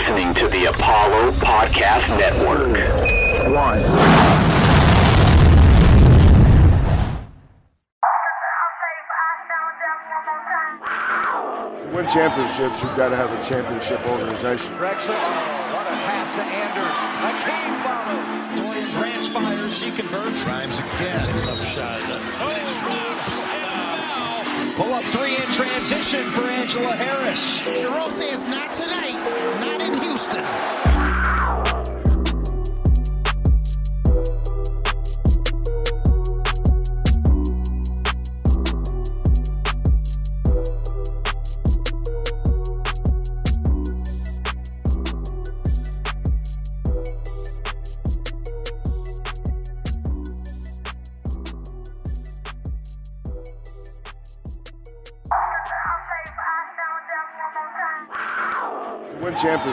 listening to the Apollo Podcast Network. One. To win championships, you've got to have a championship organization. Drexler, oh, what a pass to Anders. Hakeem follows. Dorian Branch fires, she converts. Grimes again. Tough shot. Oh, drops. And Pull up three in transition for Angela Harris. Jerome says not tonight, not in Houston.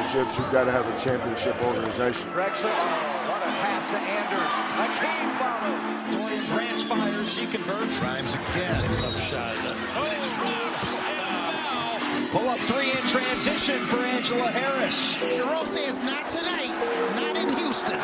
Championships, you've got to have a championship organization. Drexler, oh, what a pass to Anders. Hakeem follows. Dorian Branch fires, she converts. Grimes again. Tough shot. Oh, drops. Pull up three in transition for Angela Harris. Jerome says not tonight, not in Houston.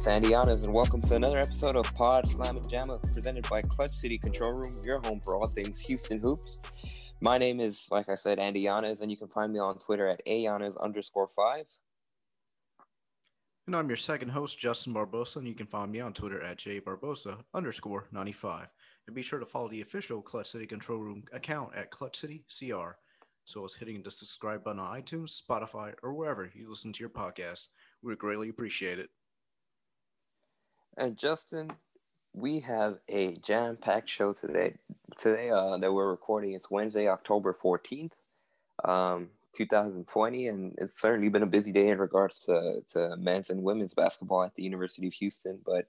It's Andy and welcome to another episode of Pod Slam and Jamma, presented by Clutch City Control Room, your home for all things Houston Hoops. My name is, like I said, Andy Yanez, and you can find me on Twitter at ayanez underscore five. And I'm your second host, Justin Barbosa, and you can find me on Twitter at jbarbosa underscore 95. And be sure to follow the official Clutch City Control Room account at Clutch City CR, so as hitting the subscribe button on iTunes, Spotify, or wherever you listen to your podcast. We would greatly appreciate it. And Justin, we have a jam-packed show today. Today uh, that we're recording, it's Wednesday, October 14th, um, 2020, and it's certainly been a busy day in regards to, to men's and women's basketball at the University of Houston. But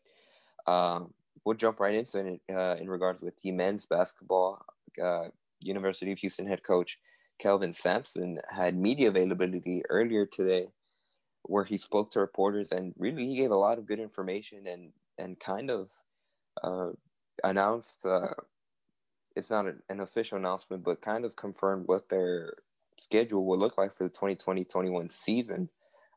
um, we'll jump right into it uh, in regards with the men's basketball. Uh, University of Houston head coach Kelvin Sampson had media availability earlier today where he spoke to reporters and really he gave a lot of good information and and kind of uh, announced uh, it's not an, an official announcement but kind of confirmed what their schedule will look like for the 2020-21 season.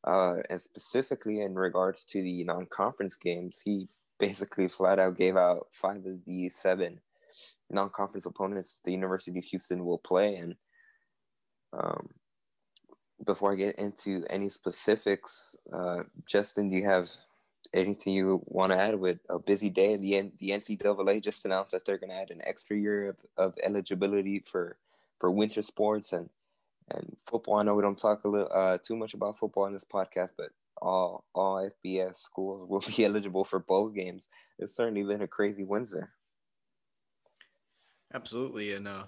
Uh, and specifically in regards to the non-conference games he basically flat out gave out five of the seven non-conference opponents the university of houston will play and um, before I get into any specifics, uh, Justin, do you have anything you want to add with a busy day? The N- the NCAA just announced that they're going to add an extra year of, of eligibility for for winter sports and and football. I know we don't talk a little uh, too much about football in this podcast, but all all FBS schools will be eligible for bowl games. It's certainly been a crazy Wednesday. Absolutely, and uh,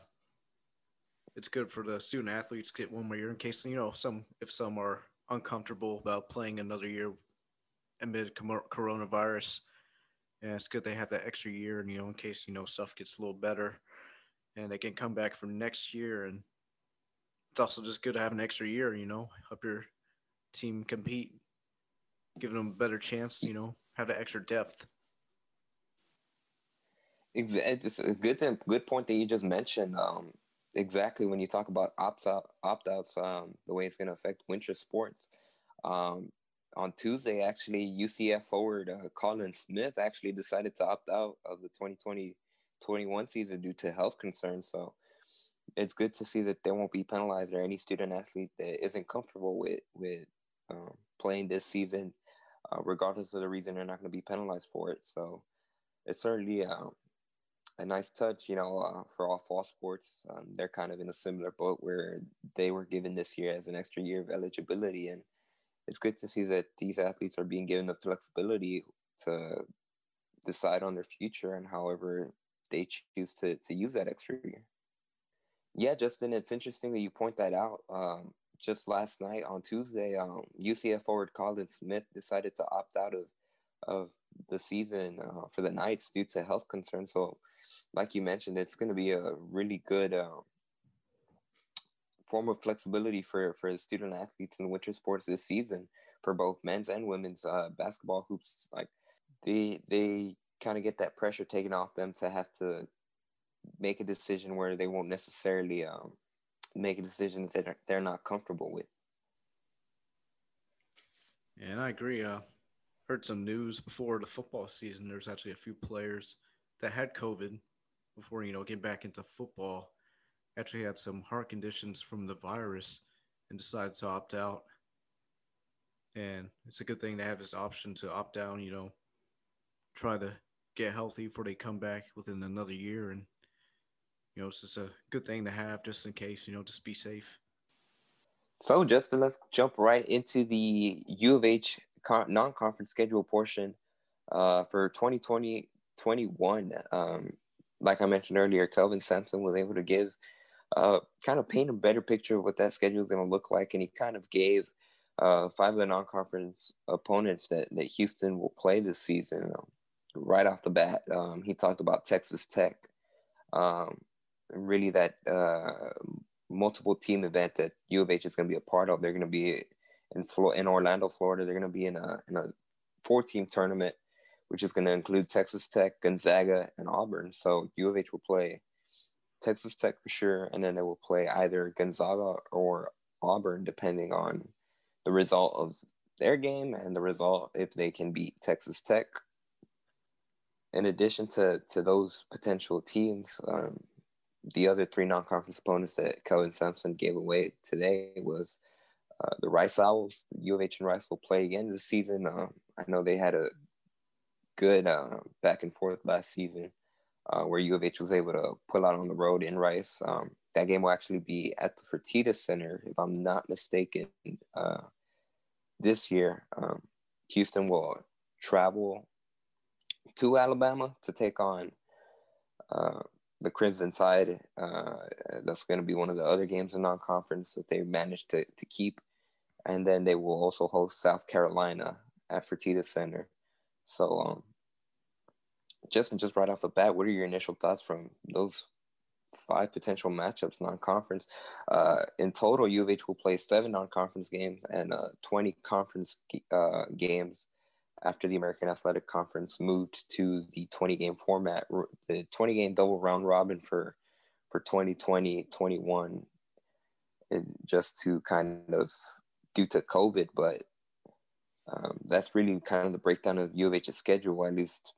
it's good for the student athletes get one more year in case you know some if some are uncomfortable about playing another year amid coronavirus. And it's good they have that extra year, and you know, in case you know stuff gets a little better, and they can come back for next year. And it's also just good to have an extra year, you know, help your team compete, giving them a better chance, you know, have that extra depth. Exactly, it's a good good point that you just mentioned. Um, exactly when you talk about opt out opt outs, um, the way it's going to affect winter sports. Um, on Tuesday, actually, UCF forward uh, Collin Smith actually decided to opt out of the 2020-21 season due to health concerns. So it's good to see that they won't be penalized or any student athlete that isn't comfortable with with um, playing this season, uh, regardless of the reason, they're not going to be penalized for it. So it's certainly um, a nice touch, you know, uh, for all fall sports. Um, they're kind of in a similar boat where they were given this year as an extra year of eligibility, and it's good to see that these athletes are being given the flexibility to decide on their future and however they choose to to use that extra year. Yeah, Justin, it's interesting that you point that out. Um, just last night on Tuesday, um, UCF forward Collin Smith decided to opt out of of the season uh, for the Knights due to health concerns. So, like you mentioned, it's going to be a really good uh, form of flexibility for for the student athletes in winter sports this season for both men's and women's uh, basketball hoops. Like they they kind of get that pressure taken off them to have to make a decision where they won't necessarily um, make a decision that they're, they're not comfortable with. Yeah, and I agree. Uh, heard some news before the football season. There's actually a few players that had COVID before you know getting back into football. Actually had some heart conditions from the virus and decided to opt out. And it's a good thing to have this option to opt out. You know, try to get healthy before they come back within another year. And you know, it's just a good thing to have just in case. You know, just be safe. So, Justin, let's jump right into the U of H non conference schedule portion uh, for 2020 21. Um, like I mentioned earlier, Kelvin Sampson was able to give uh, kind of paint a better picture of what that schedule is going to look like. And he kind of gave uh, five of the non conference opponents that, that Houston will play this season um, right off the bat. Um, he talked about Texas Tech. Um, really, that uh, multiple team event that U of H is going to be a part of. They're going to be in Flo- in Orlando, Florida. They're going to be in a in a four team tournament, which is going to include Texas Tech, Gonzaga, and Auburn. So U of H will play Texas Tech for sure, and then they will play either Gonzaga or Auburn, depending on the result of their game and the result if they can beat Texas Tech. In addition to to those potential teams, um, the other three non-conference opponents that Kelvin Sampson gave away today was uh, the Rice Owls. U of H and Rice will play again this season. Um, I know they had a good uh, back and forth last season uh, where U of H was able to pull out on the road in Rice. Um, that game will actually be at the Fertitta Center, if I'm not mistaken, uh, this year. Um, Houston will travel to Alabama to take on uh, the Crimson Tide. Uh, that's going to be one of the other games in non-conference that they managed to, to keep. And then they will also host South Carolina at Fertitta Center. So, um, Justin, just right off the bat, what are your initial thoughts from those five potential matchups non-conference? Uh, in total, U of H will play seven non-conference games and uh, 20 conference uh, games after the American Athletic Conference moved to the 20 game format, the 20 game double round robin for for 2020 21, and just to kind of due to COVID, but um, that's really kind of the breakdown of U of H's schedule, at least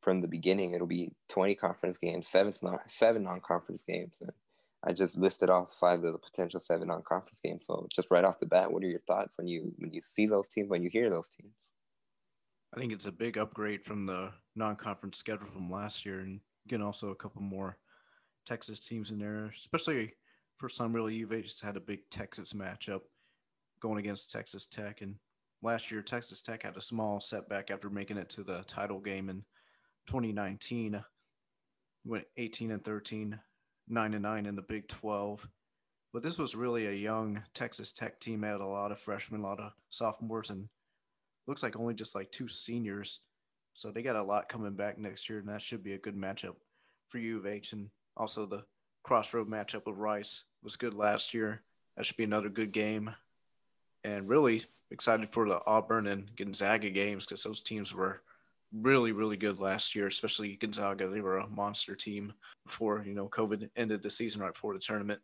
from the beginning. It'll be 20 conference games, seven seven non conference games, and I just listed off five of the potential seven non conference games. So just right off the bat, what are your thoughts when you when you see those teams, when you hear those teams? I think it's a big upgrade from the non-conference schedule from last year, and getting also a couple more Texas teams in there. Especially for some really, UVA just had a big Texas matchup going against Texas Tech, and last year Texas Tech had a small setback after making it to the title game in 2019. Went 18 and 13, nine and nine in the Big 12. But this was really a young Texas Tech team. Had a lot of freshmen, a lot of sophomores, and looks like only just like two seniors. So they got a lot coming back next year, and that should be a good matchup for U of H. And also the crossroad matchup with Rice was good last year. That should be another good game. And really excited for the Auburn and Gonzaga games because those teams were really, really good last year, especially Gonzaga. They were a monster team before, you know, COVID ended the season right before the tournament.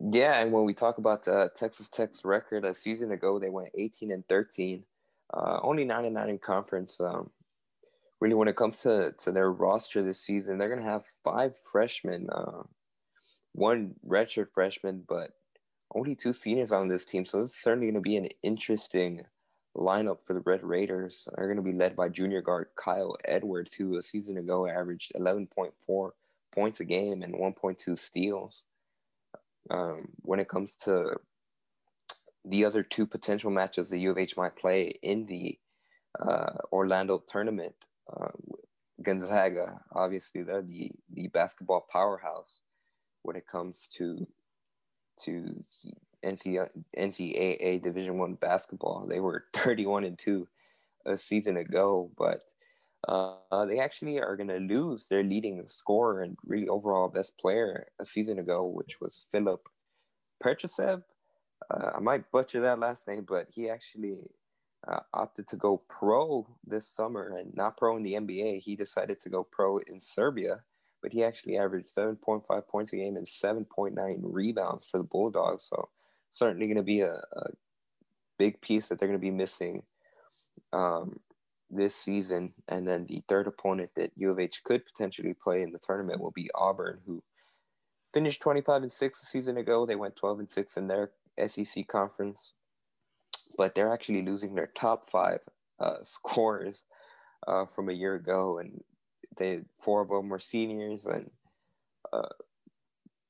Yeah, and when we talk about uh, Texas Tech's record a season ago, they went 18 and 13, uh, only nine and nine in conference. Um, really, when it comes to to their roster this season, they're gonna have five freshmen, uh, one redshirt freshman, but only two seniors on this team. So it's certainly gonna be an interesting lineup for the Red Raiders. They're gonna be led by junior guard Kyler Edwards, who a season ago averaged 11.4 points a game and 1.2 steals. Um, when it comes to the other two potential matches the U of H might play in the uh, Orlando tournament, uh, Gonzaga, obviously they're the, the basketball powerhouse when it comes to to NCAA Division One basketball. They were 31 and two a season ago, but Uh, they actually are going to lose their leading scorer and really overall best player a season ago, which was Filip Petrusev. Uh, I might butcher that last name, but he actually uh, opted to go pro this summer and not pro in the NBA. He decided to go pro in Serbia, but he actually averaged 7.5 points a game and 7.9 rebounds for the Bulldogs. So certainly going to be a, a, big piece that they're going to be missing um, this season. And then the third opponent that U of H could potentially play in the tournament will be Auburn, who finished 25 and 6 a season ago. They went 12 and 6 in their SEC conference, but they're actually losing their top five uh, scorers uh, from a year ago. And they four of them were seniors, and uh,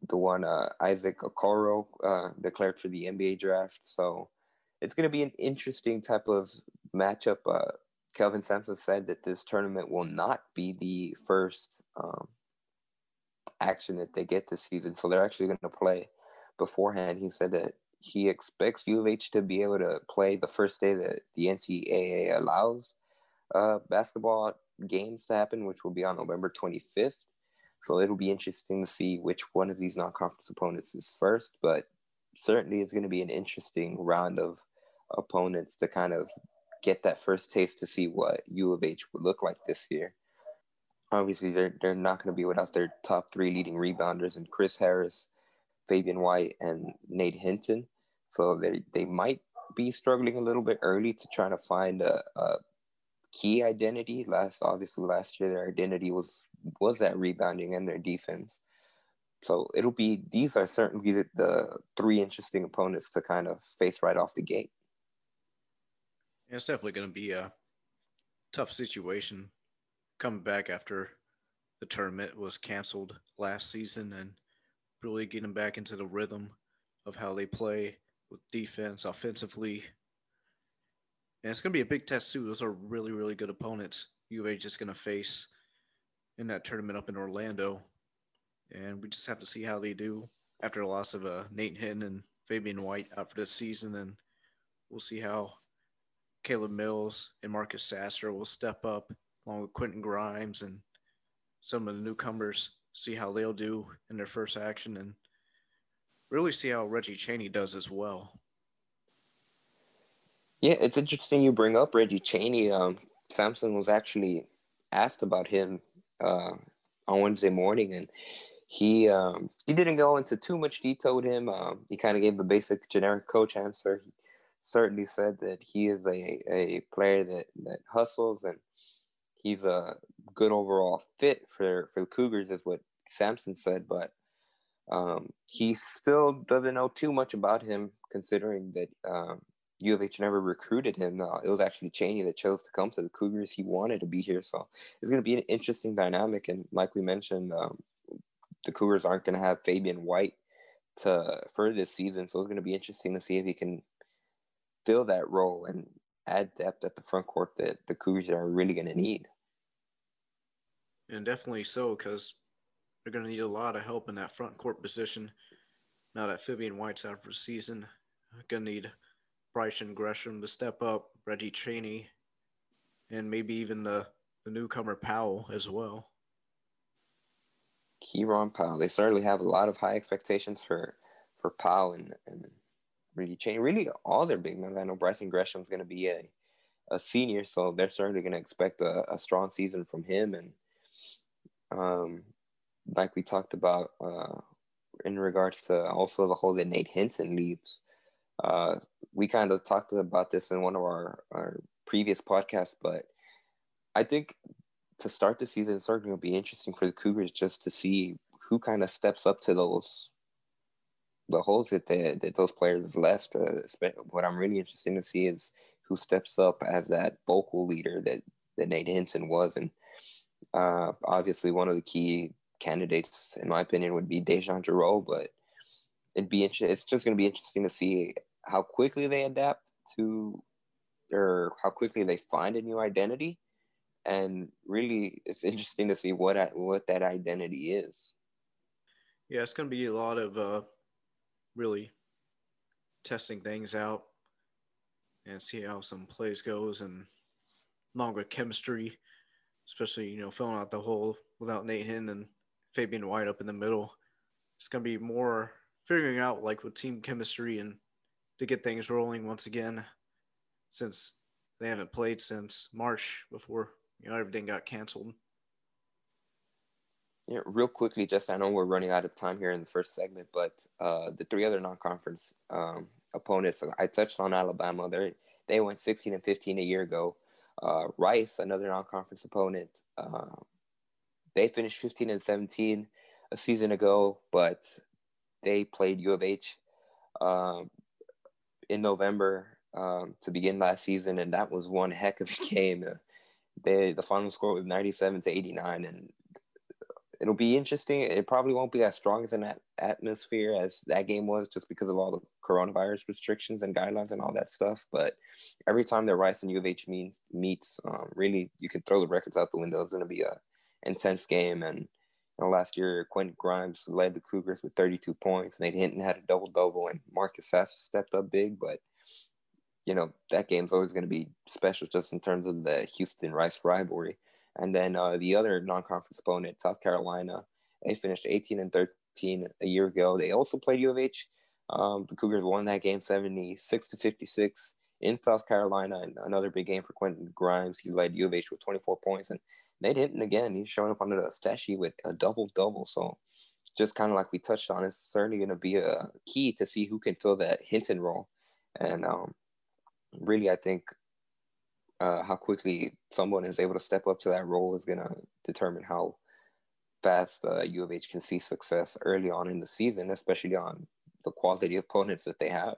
the one uh, Isaac Okoro uh, declared for the NBA draft. So it's going to be an interesting type of matchup. Uh, Kelvin Sampson said that this tournament will not be the first um, action that they get this season. So they're actually going to play beforehand. He said that he expects U of H to be able to play the first day that the NCAA allows uh, basketball games to happen, which will be on November 25th. So it'll be interesting to see which one of these non conference opponents is first, but certainly it's going to be an interesting round of opponents to kind of get that first taste to see what U of H would look like this year. Obviously, they're, they're not going to be without their top three leading rebounders and Chris Harris, Fabian White, and Nate Hinton. So they, they might be struggling a little bit early to try to find a, a key identity. Last obviously last year their identity was was that rebounding and their defense. So it'll be these are certainly the, the three interesting opponents to kind of face right off the gate. It's definitely going to be a tough situation coming back after the tournament was canceled last season and really getting back into the rhythm of how they play with defense, offensively, and it's going to be a big test too. Those are really, really good opponents. U of H is going to face in that tournament up in Orlando, and we just have to see how they do after the loss of uh, Nate Hinton and Fabian White out for this season, and we'll see how Caleb Mills and Marcus Sasser will step up along with Quentin Grimes and some of the newcomers. See how they'll do in their first action, and really see how Reggie Chaney does as well. Yeah, it's interesting you bring up Reggie Chaney. Um, Sampson was actually asked about him uh, on Wednesday morning, and he um, he didn't go into too much detail with him. Um, he kind of gave the basic generic coach answer. He certainly said that he is a, a player that, that hustles and he's a good overall fit for, for the Cougars, is what Sampson said. But um, he still doesn't know too much about him, considering that um, U of H never recruited him. It was actually Chaney that chose to come to the Cougars. He wanted to be here, so it's going to be an interesting dynamic. And like we mentioned, um, the Cougars aren't going to have Fabian White to for this season, so it's going to be interesting to see if he can fill that role and add depth at the front court that the Cougars are really going to need. And definitely so, because they're going to need a lot of help in that front court position. Now that Fabian White's out for the season, going to need Bryson Gresham to step up, Reggie Chaney, and maybe even the, the newcomer Powell as well. Kiyron Powell. They certainly have a lot of high expectations for for Powell and, and Reggie Chaney. Really, all their big men. I know Bryson Gresham's going to be a, a senior, so they're certainly going to expect a, a, strong season from him. And um, like we talked about uh, in regards to also the hole that Nate Hinton leaves, uh, we kind of talked about this in one of our, our previous podcasts, but I think to start the season, certainly to be interesting for the Cougars just to see who kind of steps up to those the holes that that those players have left. Uh, what I'm really interested to see is who steps up as that vocal leader that that Nate Hinton was, and uh, obviously one of the key candidates, in my opinion, would be DeJon Jarreau, but it'd be interesting. It's just going to be interesting to see how quickly they adapt to or how quickly they find a new identity and really it's interesting to see what what that identity is yeah it's going to be a lot of uh, really testing things out and see how some plays goes and longer chemistry especially you know filling out the hole without Nate Hinn and Fabian White up in the middle. It's gonna be more figuring out like with team chemistry and to get things rolling once again, since they haven't played since March before you know everything got canceled. Yeah, real quickly, just I know we're running out of time here in the first segment, but uh, the three other non-conference um, opponents, I touched on Alabama. They they went 16 and 15 a year ago. Uh, Rice, another non-conference opponent, uh, they finished 15 and 17 a season ago, but they played U of H um, in November um, to begin last season, and that was one heck of a game. They the final score was 97 to 89, and it'll be interesting. It probably won't be as strong as an atmosphere as that game was, just because of all the coronavirus restrictions and guidelines and all that stuff. But every time that Rice and U of H meet, meets, um, really, you could throw the records out the window. It's going to be a intense game. And you know, last year, Quentin Grimes led the Cougars with 32 points. Nate Hinton had a double double, and Marcus Sasser stepped up big. But you know that game's always going to be special, just in terms of the Houston Rice rivalry. And then uh, the other non-conference opponent, South Carolina, they finished 18 and 13 a year ago. They also played U of H. Um, the Cougars won that game 76 to 56 in South Carolina. And another big game for Quentin Grimes. He led U of H with 24 points. And Nate Hinton again, he's showing up on the stat sheet with a double double. So just kind of like we touched on, it's certainly going to be a key to see who can fill that Hinton role. And um, really, I think uh, how quickly someone is able to step up to that role is going to determine how fast uh, U of H can see success early on in the season, especially on the quality of opponents that they have.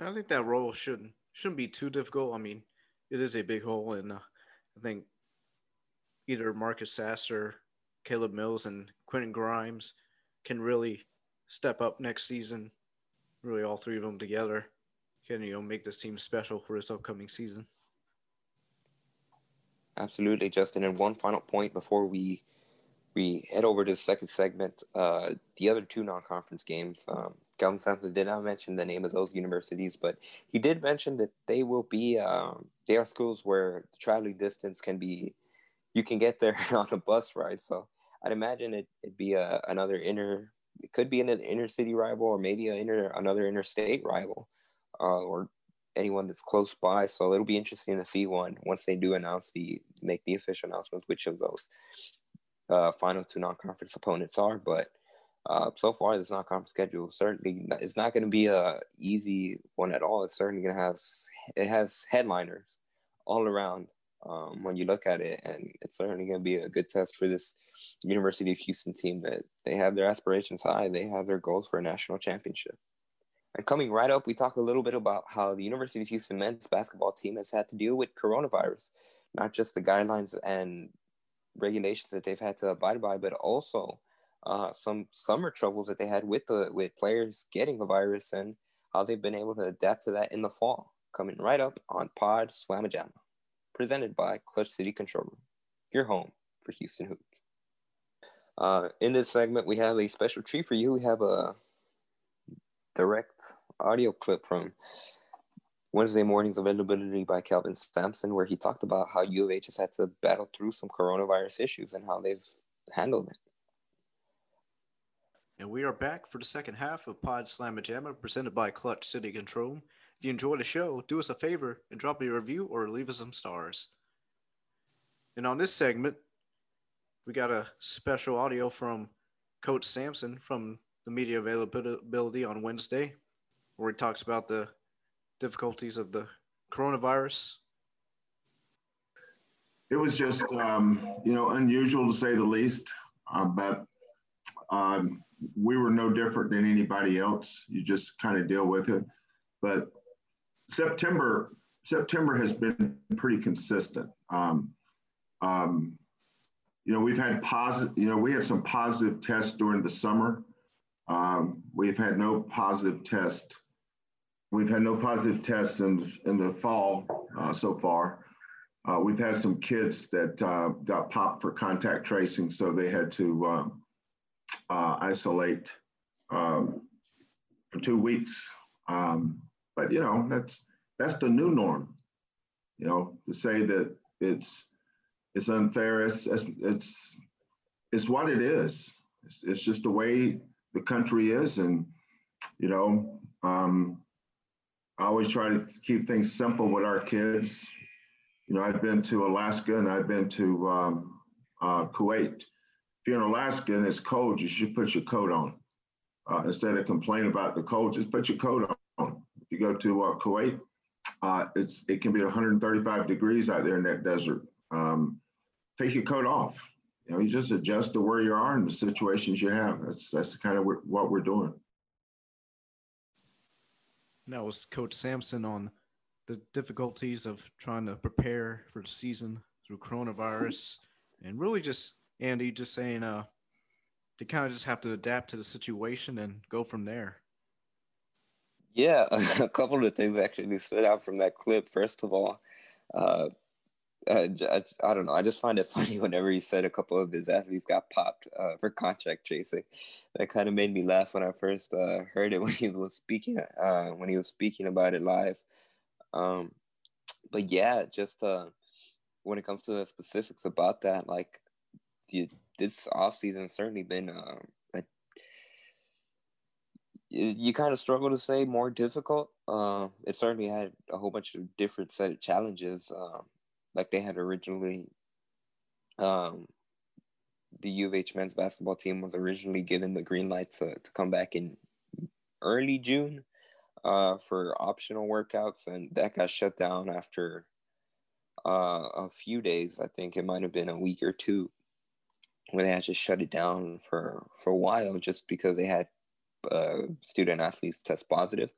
I think that role shouldn't shouldn't be too difficult. I mean, it is a big hole, and uh, I think either Marcus Sasser, Caleb Mills, and Quentin Grimes can really step up next season. Really, all three of them together can you know make this team special for this upcoming season. Absolutely, Justin. And one final point before we we head over to the second segment. Uh, the other two non-conference games. Um, Kelvin Sampson did not mention the name of those universities, but he did mention that they will be. Um, they are schools where the traveling distance can be. You can get there on a bus ride, so I'd imagine it, it'd be a, another inner. It could be an inner city rival, or maybe inner, another interstate rival uh, or anyone that's close by. So it'll be interesting to see one once they do announce the make the official announcement which of those uh, final two non-conference opponents are. But uh, so far, this non-conference schedule certainly it's not going to be a easy one at all. It's certainly going to have it has headliners all around um, when you look at it, and it's certainly going to be a good test for this University of Houston team that they have their aspirations high. They have their goals for a national championship. And coming right up, we talk a little bit about how the University of Houston men's basketball team has had to deal with coronavirus, not just the guidelines and regulations that they've had to abide by, but also uh, some summer troubles that they had with the with players getting the virus and how they've been able to adapt to that in the fall. Coming right up on Pawd Slama Jama, presented by Clutch City Control Room, your home for Houston hoops. Uh, in this segment, we have a special treat for you. We have a direct audio clip from Wednesday morning's availability by Kelvin Sampson, where he talked about how U of H has had to battle through some coronavirus issues and how they've handled it. And we are back for the second half of Pawd Slama Jama, presented by Clutch City Control. If you enjoyed the show, do us a favor and drop a review or leave us some stars. And on this segment, we got a special audio from Coach Sampson from the media availability on Wednesday, where he talks about the difficulties of the coronavirus. It was just, um, you know, unusual to say the least, uh, but um, we were no different than anybody else. You just kind of deal with it. But September, September has been pretty consistent. Um, um, you know, we've had positive, you know, we had some positive tests during the summer. Um, we've had no positive test. We've had no positive tests in, in the fall uh, so far. Uh, we've had some kids that uh, got popped for contact tracing, so they had to um, uh, isolate um, for two weeks. Um, but you know, that's that's the new norm. You know, to say that it's it's unfair. It's it's it's, it's what it is. It's, it's just the way the country is, and you know, um, I always try to keep things simple with our kids. You know, I've been to Alaska and I've been to um, uh, Kuwait. If you're in Alaska and it's cold, you should put your coat on. Uh, instead of complaining about the cold, just put your coat on. If you go to uh, Kuwait, uh, it's it can be 135 degrees out there in that desert. Um, take your coat off. You know, you just adjust to where you are and the situations you have. That's that's kind of what we're doing. That was Coach Sampson on the difficulties of trying to prepare for the season through coronavirus, and really just Andy just saying, uh, to kind of just have to adapt to the situation and go from there. Yeah, a couple of things actually stood out from that clip. First of all, uh, I, I, I, don't know. I just find it funny whenever he said a couple of his athletes got popped uh, for contract chasing. That kind of made me laugh when I first uh, heard it when he was speaking uh, when he was speaking about it live. Um, but yeah, just uh, when it comes to the specifics about that, like this off season certainly been uh, a, you, you kind of struggle to say more difficult. Uh, it certainly had a whole bunch of different set of challenges. Um, like they had originally. Um, the U of H men's basketball team was originally given the green light to, to come back in early June uh, for optional workouts, and that got shut down after uh, a few days. I think it might have been a week or two where they had to shut it down for for a while just because they had uh, student athletes test positive.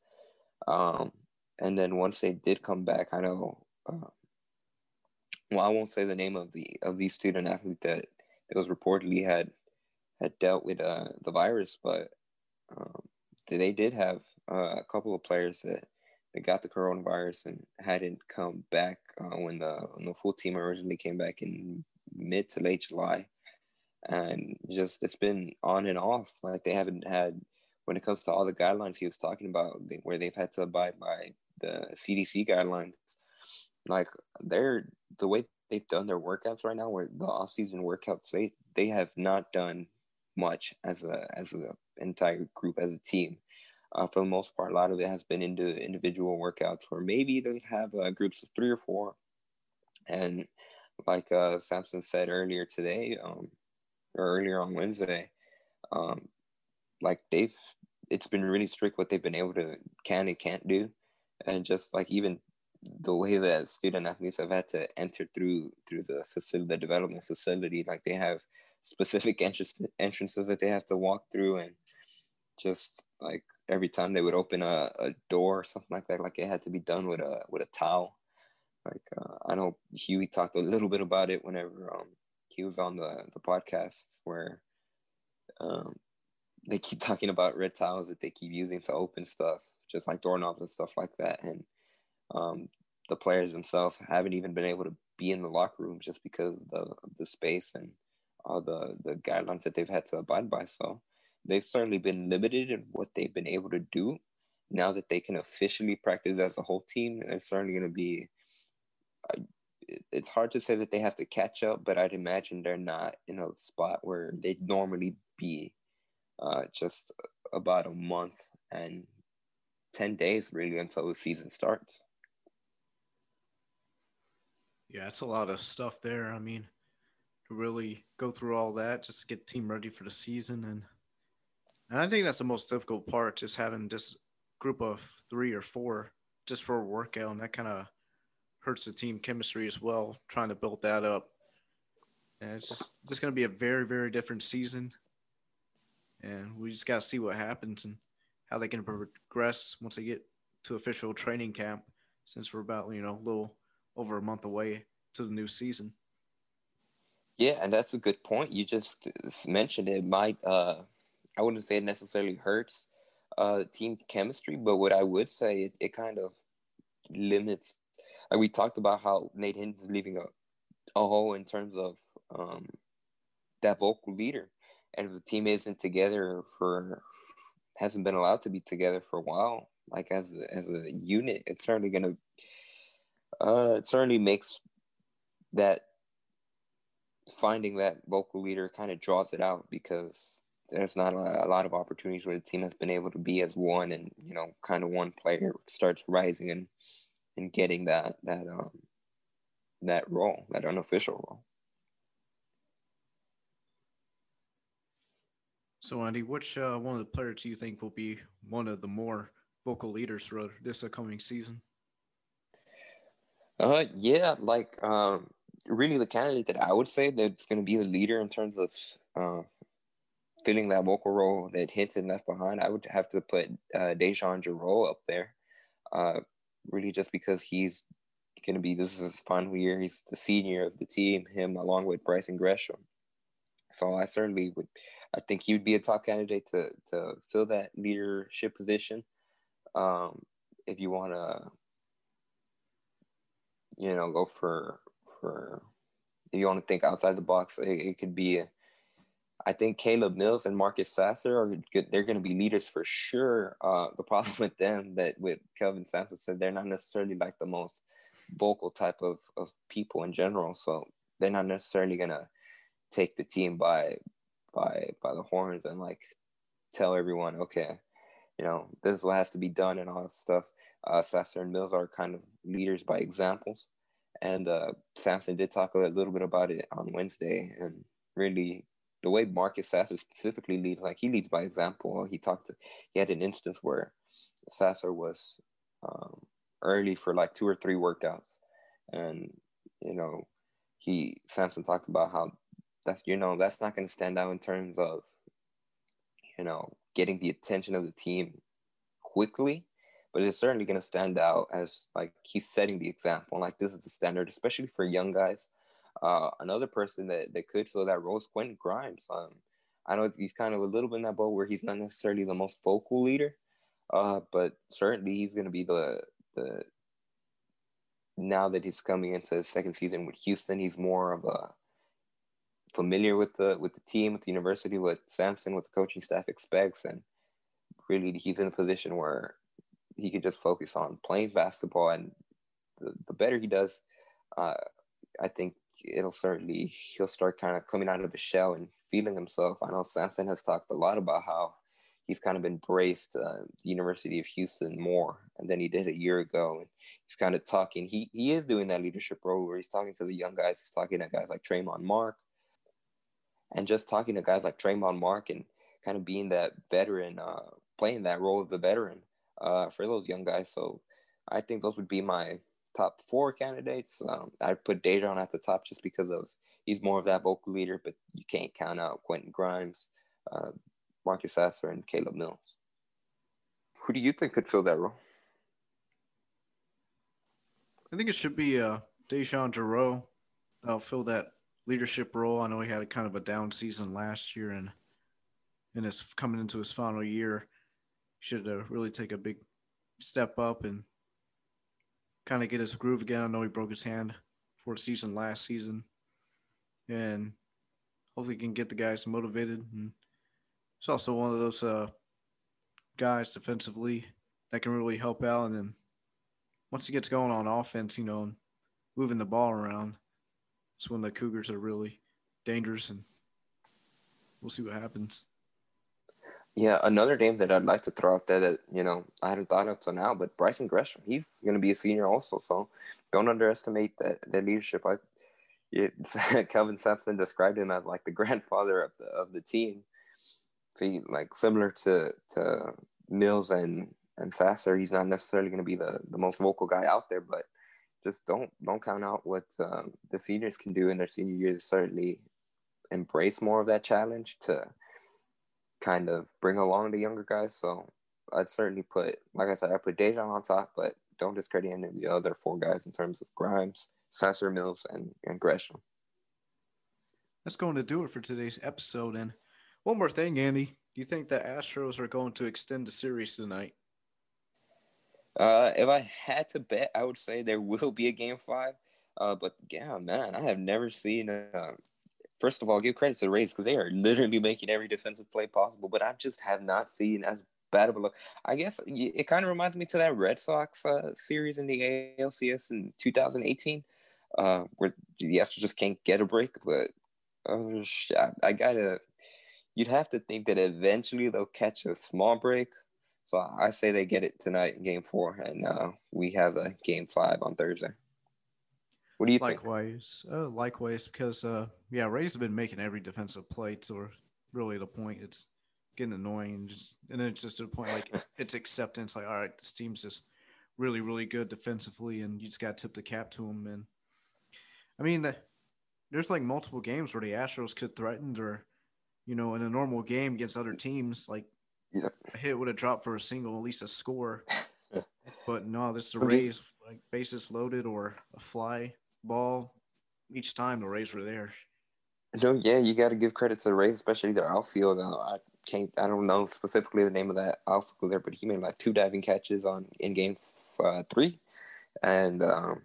Um, and then once they did come back, I know uh, well, I won't say the name of the of the student athlete that that was reportedly had had dealt with uh, the virus, but um, they did have uh, a couple of players that, that got the coronavirus and hadn't come back uh, when the when the full team originally came back in mid to late July, and just it's been on and off. Like they haven't had when it comes to all the guidelines he was talking about, they, where they've had to abide by the CDC guidelines. Like they're the way they've done their workouts right now, where the off-season workouts, they they have not done much as a as an entire group as a team. Uh, for the most part, a lot of it has been into individual workouts, where maybe they have uh, groups of three or four. And like uh, Sampson said earlier today, um, or earlier on Wednesday, um, like they've it's been really strict what they've been able to can and can't do, and just like even the way that student athletes have had to enter through through the facility, the development facility, like they have specific entrance entrances that they have to walk through, and just like every time they would open a, a door or something like that, like it had to be done with a with a towel. Like uh, I know Huey talked a little bit about it whenever um, he was on the the podcast where um, they keep talking about red towels that they keep using to open stuff, just like doorknobs and stuff like that, and um, the players themselves haven't even been able to be in the locker room just because of the, of the space and all the, the guidelines that they've had to abide by. So they've certainly been limited in what they've been able to do. Now that they can officially practice as a whole team, it's certainly going to be. It's hard to say that they have to catch up, but I'd imagine they're not in a spot where they'd normally be. Uh, just about a month and 10 days really until the season starts. Yeah, it's a lot of stuff there. I mean, to really go through all that just to get the team ready for the season, and and I think that's the most difficult part, just having this group of three or four just for a workout, and that kind of hurts the team chemistry as well. Trying to build that up, and it's just just going to be a very very different season, and we just got to see what happens and how they can progress once they get to official training camp. Since we're about you know a little over a month away to the new season. Yeah, and that's a good point. You just mentioned it might uh I wouldn't say it necessarily hurts uh team chemistry, but what I would say it, it kind of limits like we talked about how Nate Hinton is leaving a, a hole in terms of um that vocal leader. And if the team isn't together for hasn't been allowed to be together for a while, like as as a unit, it's certainly gonna uh, it certainly makes that finding that vocal leader kind of draws it out because there's not a, a, lot of opportunities where the team has been able to be as one and you know kind of one player starts rising and and getting that that um that role that unofficial role. So andy which uh, one of the players do you think will be one of the more vocal leaders for this upcoming season uh yeah like um really the candidate that i would say that's going to be the leader in terms of uh filling that vocal role that Hinton left behind, I would have to put uh, DeJon Jarreau up there. Uh, really, just because he's going to be this is his final year. He's the senior of the team. Him along with Bryson Gresham. So I certainly would. I think he would be a top candidate to to fill that leadership position. Um, if you want to, you know, go for for you want to think outside the box, it, it could be. I think Caleb Mills and Marcus Sasser are good. They're going to be leaders for sure. Uh, the problem with them that with Kelvin Sampson said they're not necessarily like the most vocal type of, of people in general. So they're not necessarily going to take the team by by by the horns and like tell everyone, okay, you know, this is what has to be done and all that stuff. Uh, Sasser and Mills are kind of leaders by examples. And uh, Sampson did talk a little bit about it on Wednesday and really the way Marcus Sasser specifically leads, like he leads by example. He talked he had an instance where Sasser was um, early for like two or three workouts, and you know, he Sampson talked about how that's you know that's not going to stand out in terms of you know getting the attention of the team quickly, but it's certainly going to stand out as like he's setting the example. Like this is the standard, especially for young guys uh, another person that, that could fill that role is Quentin Grimes. Um, I know he's kind of a little bit in that boat where he's not necessarily the most vocal leader, uh, but certainly he's going to be the the now that he's coming into his second season with Houston, he's more of a familiar with the with the team, with the university, what Sampson, what the coaching staff expects, and really he's in a position where he could just focus on playing basketball, and the, the better he does, uh, I think it'll certainly he'll start kind of coming out of the shell and feeling himself. I know Sampson has talked a lot about how he's kind of embraced uh, the University of Houston more than he did a year ago, and he's kind of talking. He he is doing that leadership role where he's talking to the young guys. He's talking to guys like Tramon Mark, and just talking to guys like Tramon Mark and kind of being that veteran, uh, playing that role of the veteran uh, for those young guys. So I think those would be my top four candidates. Um, I'd put DeJon at the top just because of he's more of that vocal leader, but you can't count out Quentin Grimes, uh, Marcus Sasser, and Caleb Mills. Who do you think could fill that role? I think it should be uh, DeJon Jarreau. I'll fill that leadership role. I know he had a kind of a down season last year, and and is coming into his final year. Should uh, really take a big step up and kind of get his groove again. I know he broke his hand for the season last season, and hopefully can get the guys motivated. And he's also one of those uh, guys defensively that can really help out. And then once he gets going on offense, you know, moving the ball around, it's when the Cougars are really dangerous, and we'll see what happens. Yeah, another name that I'd like to throw out there that you know I hadn't thought of till now, but Bryson Gresham, he's going to be a senior also, so don't underestimate that that leadership. I, it, Kelvin Sampson described him as like the grandfather of the of the team. So he, like similar to to Mills and and Sasser, he's not necessarily going to be the the most vocal guy out there, but just don't don't count out what um, the seniors can do in their senior year certainly embrace more of that challenge to kind of bring along the younger guys. So I'd certainly put, like I said, I put DeJon on top, but don't discredit any of the other four guys in terms of Grimes, Sasser, Mills, and, and Gresham. That's going to do it for today's episode. And one more thing, Andy. Do you think the Astros are going to extend the series tonight? Uh, if I had to bet, I would say there will be a game five. Uh, but yeah, man, I have never seen uh, first of all, give credit to the Rays because they are literally making every defensive play possible. But I just have not seen as bad of a look. I guess it kind of reminds me to that Red Sox uh, series in the ALCS in 2018. uh, where the Astros just can't get a break. But uh, I, gotta. You'd have to think that eventually they'll catch a small break. So I say they get it tonight in Game Four, and uh, we have a Game Five on Thursday. What do you likewise, think? Uh, likewise, because uh, yeah, Rays have been making every defensive play to really the point. It's getting annoying, just and then it's just to the point like it's acceptance. Like, all right, this team's just really, really good defensively, and you just got to tip the cap to them. And I mean, there's like multiple games where the Astros could threaten, or you know, in a normal game against other teams, like yeah. a hit would have dropped for a single, at least a score. but no, this is the Rays, like bases loaded or a fly ball. Each time the Rays were there. No, yeah, you got to give credit to the Rays, especially their outfield. I can't, I don't know specifically the name of that outfielder, but he made like two diving catches on in game uh, three, and um,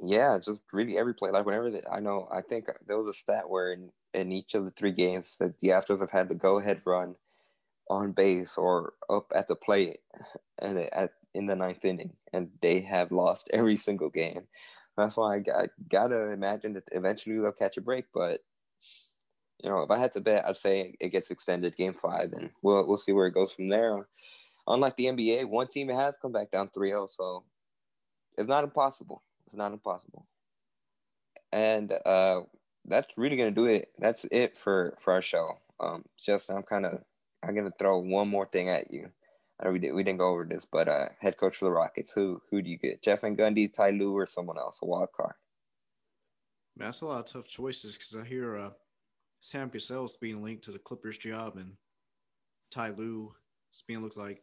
yeah, just really every play. Like whenever I know, I think there was a stat where in, in each of the three games that the Astros have had the go ahead run on base or up at the plate, and at in the ninth inning, and they have lost every single game. That's why I, got, gotta imagine that eventually they'll catch a break, but you know, if I had to bet, I'd say it gets extended game five, and we'll we'll see where it goes from there. Unlike the NBA, one team has come back down 3-0, so it's not impossible. It's not impossible. And uh, that's really gonna do it. That's it for for our show. Um, just I'm kind of I'm gonna throw one more thing at you. I know we did we didn't go over this, but uh, head coach for the Rockets. Who who do you get? Jeff Van Gundy, Ty Lue, or someone else? A wild card. That's a lot of tough choices because I hear uh, Sam Cassell's being linked to the Clippers job, and Ty Lue is being looked like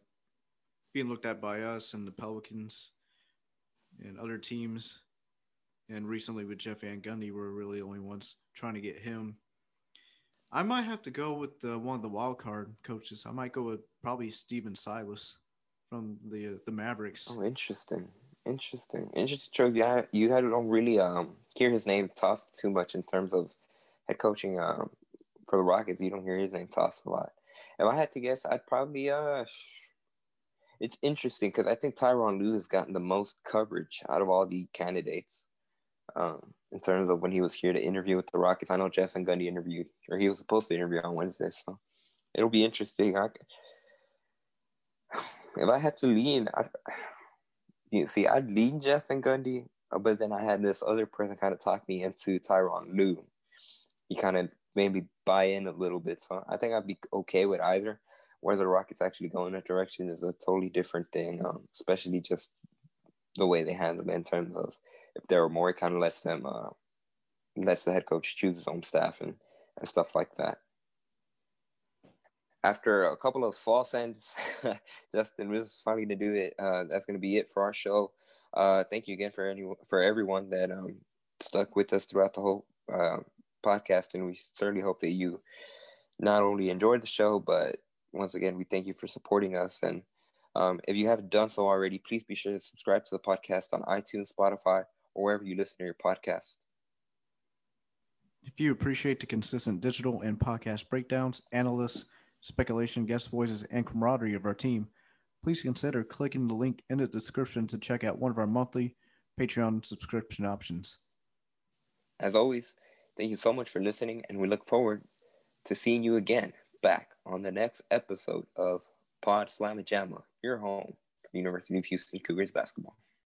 being looked at by us and the Pelicans and other teams. And recently with Jeff Van Gundy, we're really the only ones trying to get him. I might have to go with the, one of the wild card coaches. I might go with probably Stephen Silas from the uh, the Mavericks. Oh, interesting, interesting, interesting choice. Yeah, you had don't really um hear his name tossed too much in terms of head coaching um, for the Rockets, you don't hear his name tossed a lot. If I had to guess, I'd probably uh, it's interesting because I think Tyronn Lue has gotten the most coverage out of all the candidates um, in terms of when he was here to interview with the Rockets. I know Jeff Van Gundy interviewed, or he was supposed to interview on Wednesday, so it'll be interesting. I, if I had to lean, I, you see, I'd lean Jeff Van Gundy, but then I had this other person kind of talk me into Tyronn Lue he kind of made me buy in a little bit. So I think I'd be okay with either. Where the Rockets actually go in that direction is a totally different thing, um, especially just the way they handle it in terms of if there are more, kind of lets them, uh, lets the head coach choose his own staff and, and stuff like that. After a couple of false ends, Justin was finally to do it. Uh, that's going to be it for our show. Uh, thank you again for any for everyone that um, stuck with us throughout the whole uh, podcast, and we certainly hope that you not only enjoyed the show, but once again, we thank you for supporting us. And um, if you haven't done so already, please be sure to subscribe to the podcast on iTunes, Spotify, or wherever you listen to your podcast. If you appreciate the consistent digital and podcast breakdowns, analysts, speculation, guest voices, and camaraderie of our team, please consider clicking the link in the description to check out one of our monthly Patreon subscription options. As always, Thank you so much for listening, and we look forward to seeing you again back on the next episode of Pawd Slama Jama, your home for University of Houston Cougars basketball.